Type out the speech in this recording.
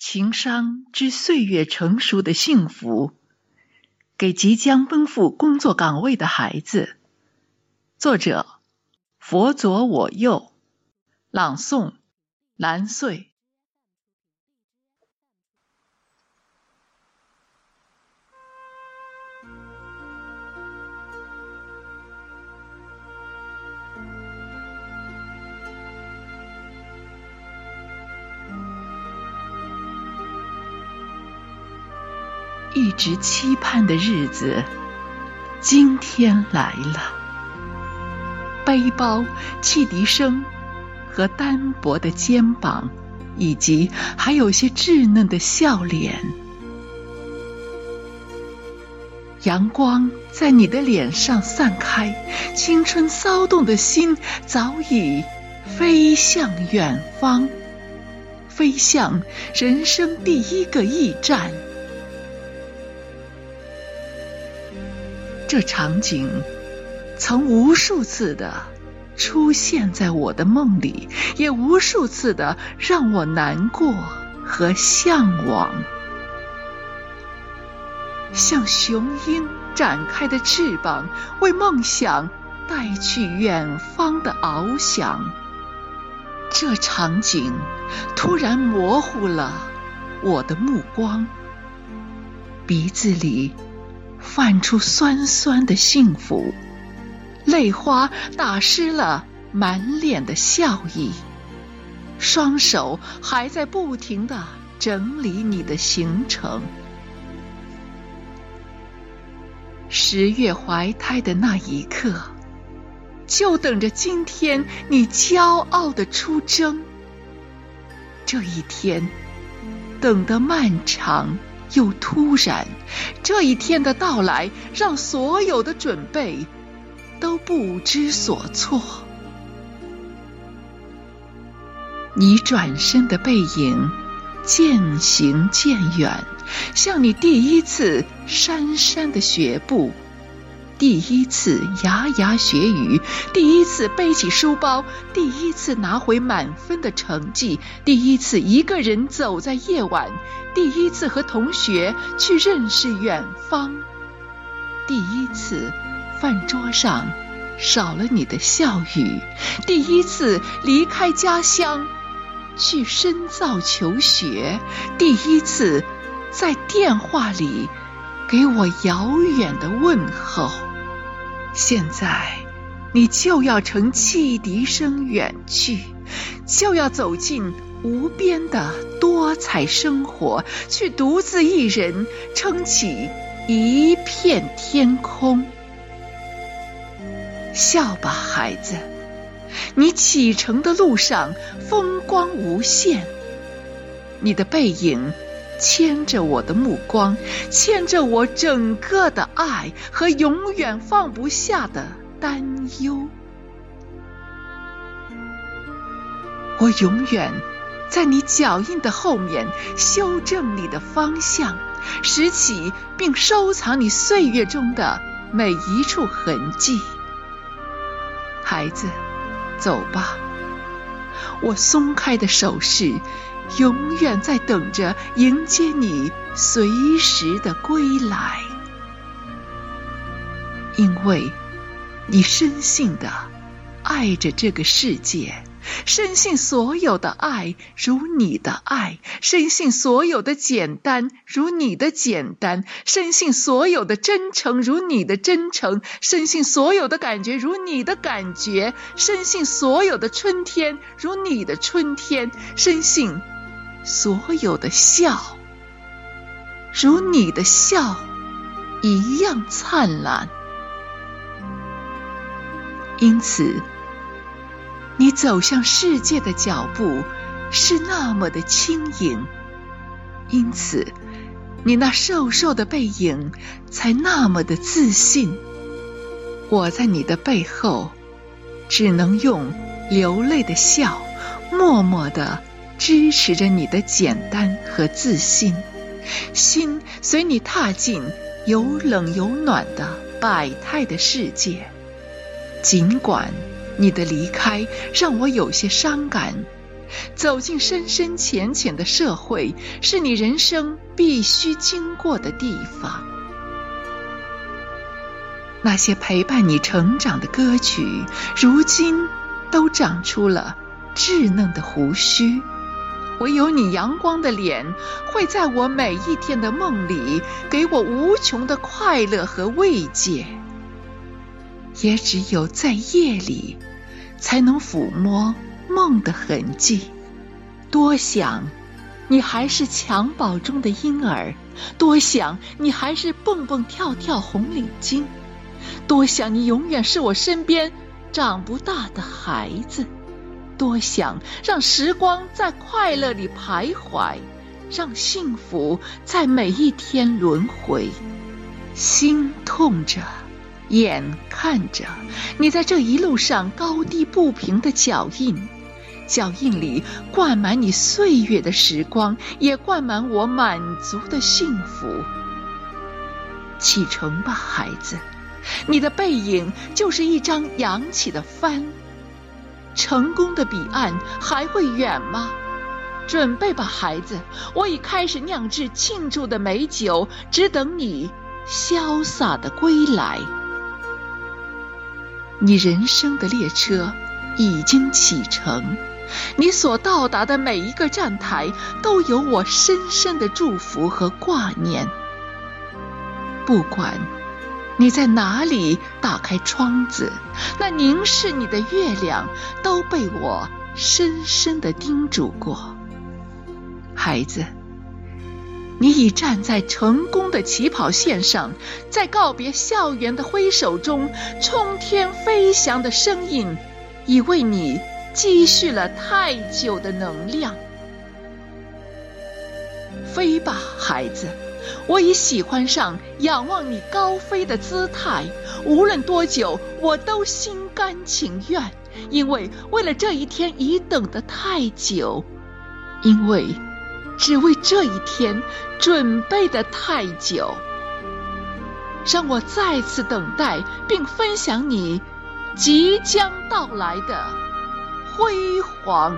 情商之岁月成熟的幸福，给即将奔赴工作岗位的孩子。作者：佛左我右，朗诵：蓝穗。一直期盼的日子，今天来了。背包、汽笛声和单薄的肩膀，以及还有些稚嫩的笑脸。阳光在你的脸上散开，青春骚动的心早已飞向远方，飞向人生第一个驿站。这场景曾无数次的出现在我的梦里，也无数次的让我难过和向往。像雄鹰展开的翅膀，为梦想带去远方的翱翔。这场景突然模糊了我的目光，鼻子里。泛出酸酸的幸福，泪花打湿了满脸的笑意，双手还在不停的整理你的行程。十月怀胎的那一刻，就等着今天你骄傲的出征。这一天，等得漫长。又突然，这一天的到来，让所有的准备都不知所措。你转身的背影渐行渐远，像你第一次姗姗的学步。第一次牙牙学语，第一次背起书包，第一次拿回满分的成绩，第一次一个人走在夜晚，第一次和同学去认识远方，第一次饭桌上少了你的笑语，第一次离开家乡去深造求学，第一次在电话里给我遥远的问候。现在，你就要乘汽笛声远去，就要走进无边的多彩生活，去独自一人撑起一片天空。笑吧，孩子，你启程的路上风光无限，你的背影。牵着我的目光，牵着我整个的爱和永远放不下的担忧。我永远在你脚印的后面修正你的方向，拾起并收藏你岁月中的每一处痕迹。孩子，走吧，我松开的手势。永远在等着迎接你随时的归来，因为你深信的爱着这个世界，深信所有的爱如你的爱，深信所有的简单如你的简单，深信所有的真诚如你的真诚，深信所有的感觉如你的感觉，深信所有的春天如你的春天，深信。所有的笑，如你的笑一样灿烂。因此，你走向世界的脚步是那么的轻盈；因此，你那瘦瘦的背影才那么的自信。我在你的背后，只能用流泪的笑，默默的。支持着你的简单和自信，心随你踏进有冷有暖的百态的世界。尽管你的离开让我有些伤感，走进深深浅浅的社会，是你人生必须经过的地方。那些陪伴你成长的歌曲，如今都长出了稚嫩的胡须。唯有你阳光的脸，会在我每一天的梦里，给我无穷的快乐和慰藉。也只有在夜里，才能抚摸梦的痕迹。多想，你还是襁褓中的婴儿；多想，你还是蹦蹦跳跳红领巾；多想，你永远是我身边长不大的孩子。多想让时光在快乐里徘徊，让幸福在每一天轮回。心痛着，眼看着你在这一路上高低不平的脚印，脚印里灌满你岁月的时光，也灌满我满足的幸福。启程吧，孩子，你的背影就是一张扬起的帆。成功的彼岸还会远吗？准备吧，孩子，我已开始酿制庆祝的美酒，只等你潇洒的归来。你人生的列车已经启程，你所到达的每一个站台都有我深深的祝福和挂念。不管。你在哪里打开窗子？那凝视你的月亮都被我深深的叮嘱过。孩子，你已站在成功的起跑线上，在告别校园的挥手中，冲天飞翔的声音已为你积蓄了太久的能量。飞吧，孩子。我已喜欢上仰望你高飞的姿态，无论多久，我都心甘情愿，因为为了这一天已等得太久，因为只为这一天准备的太久，让我再次等待并分享你即将到来的辉煌。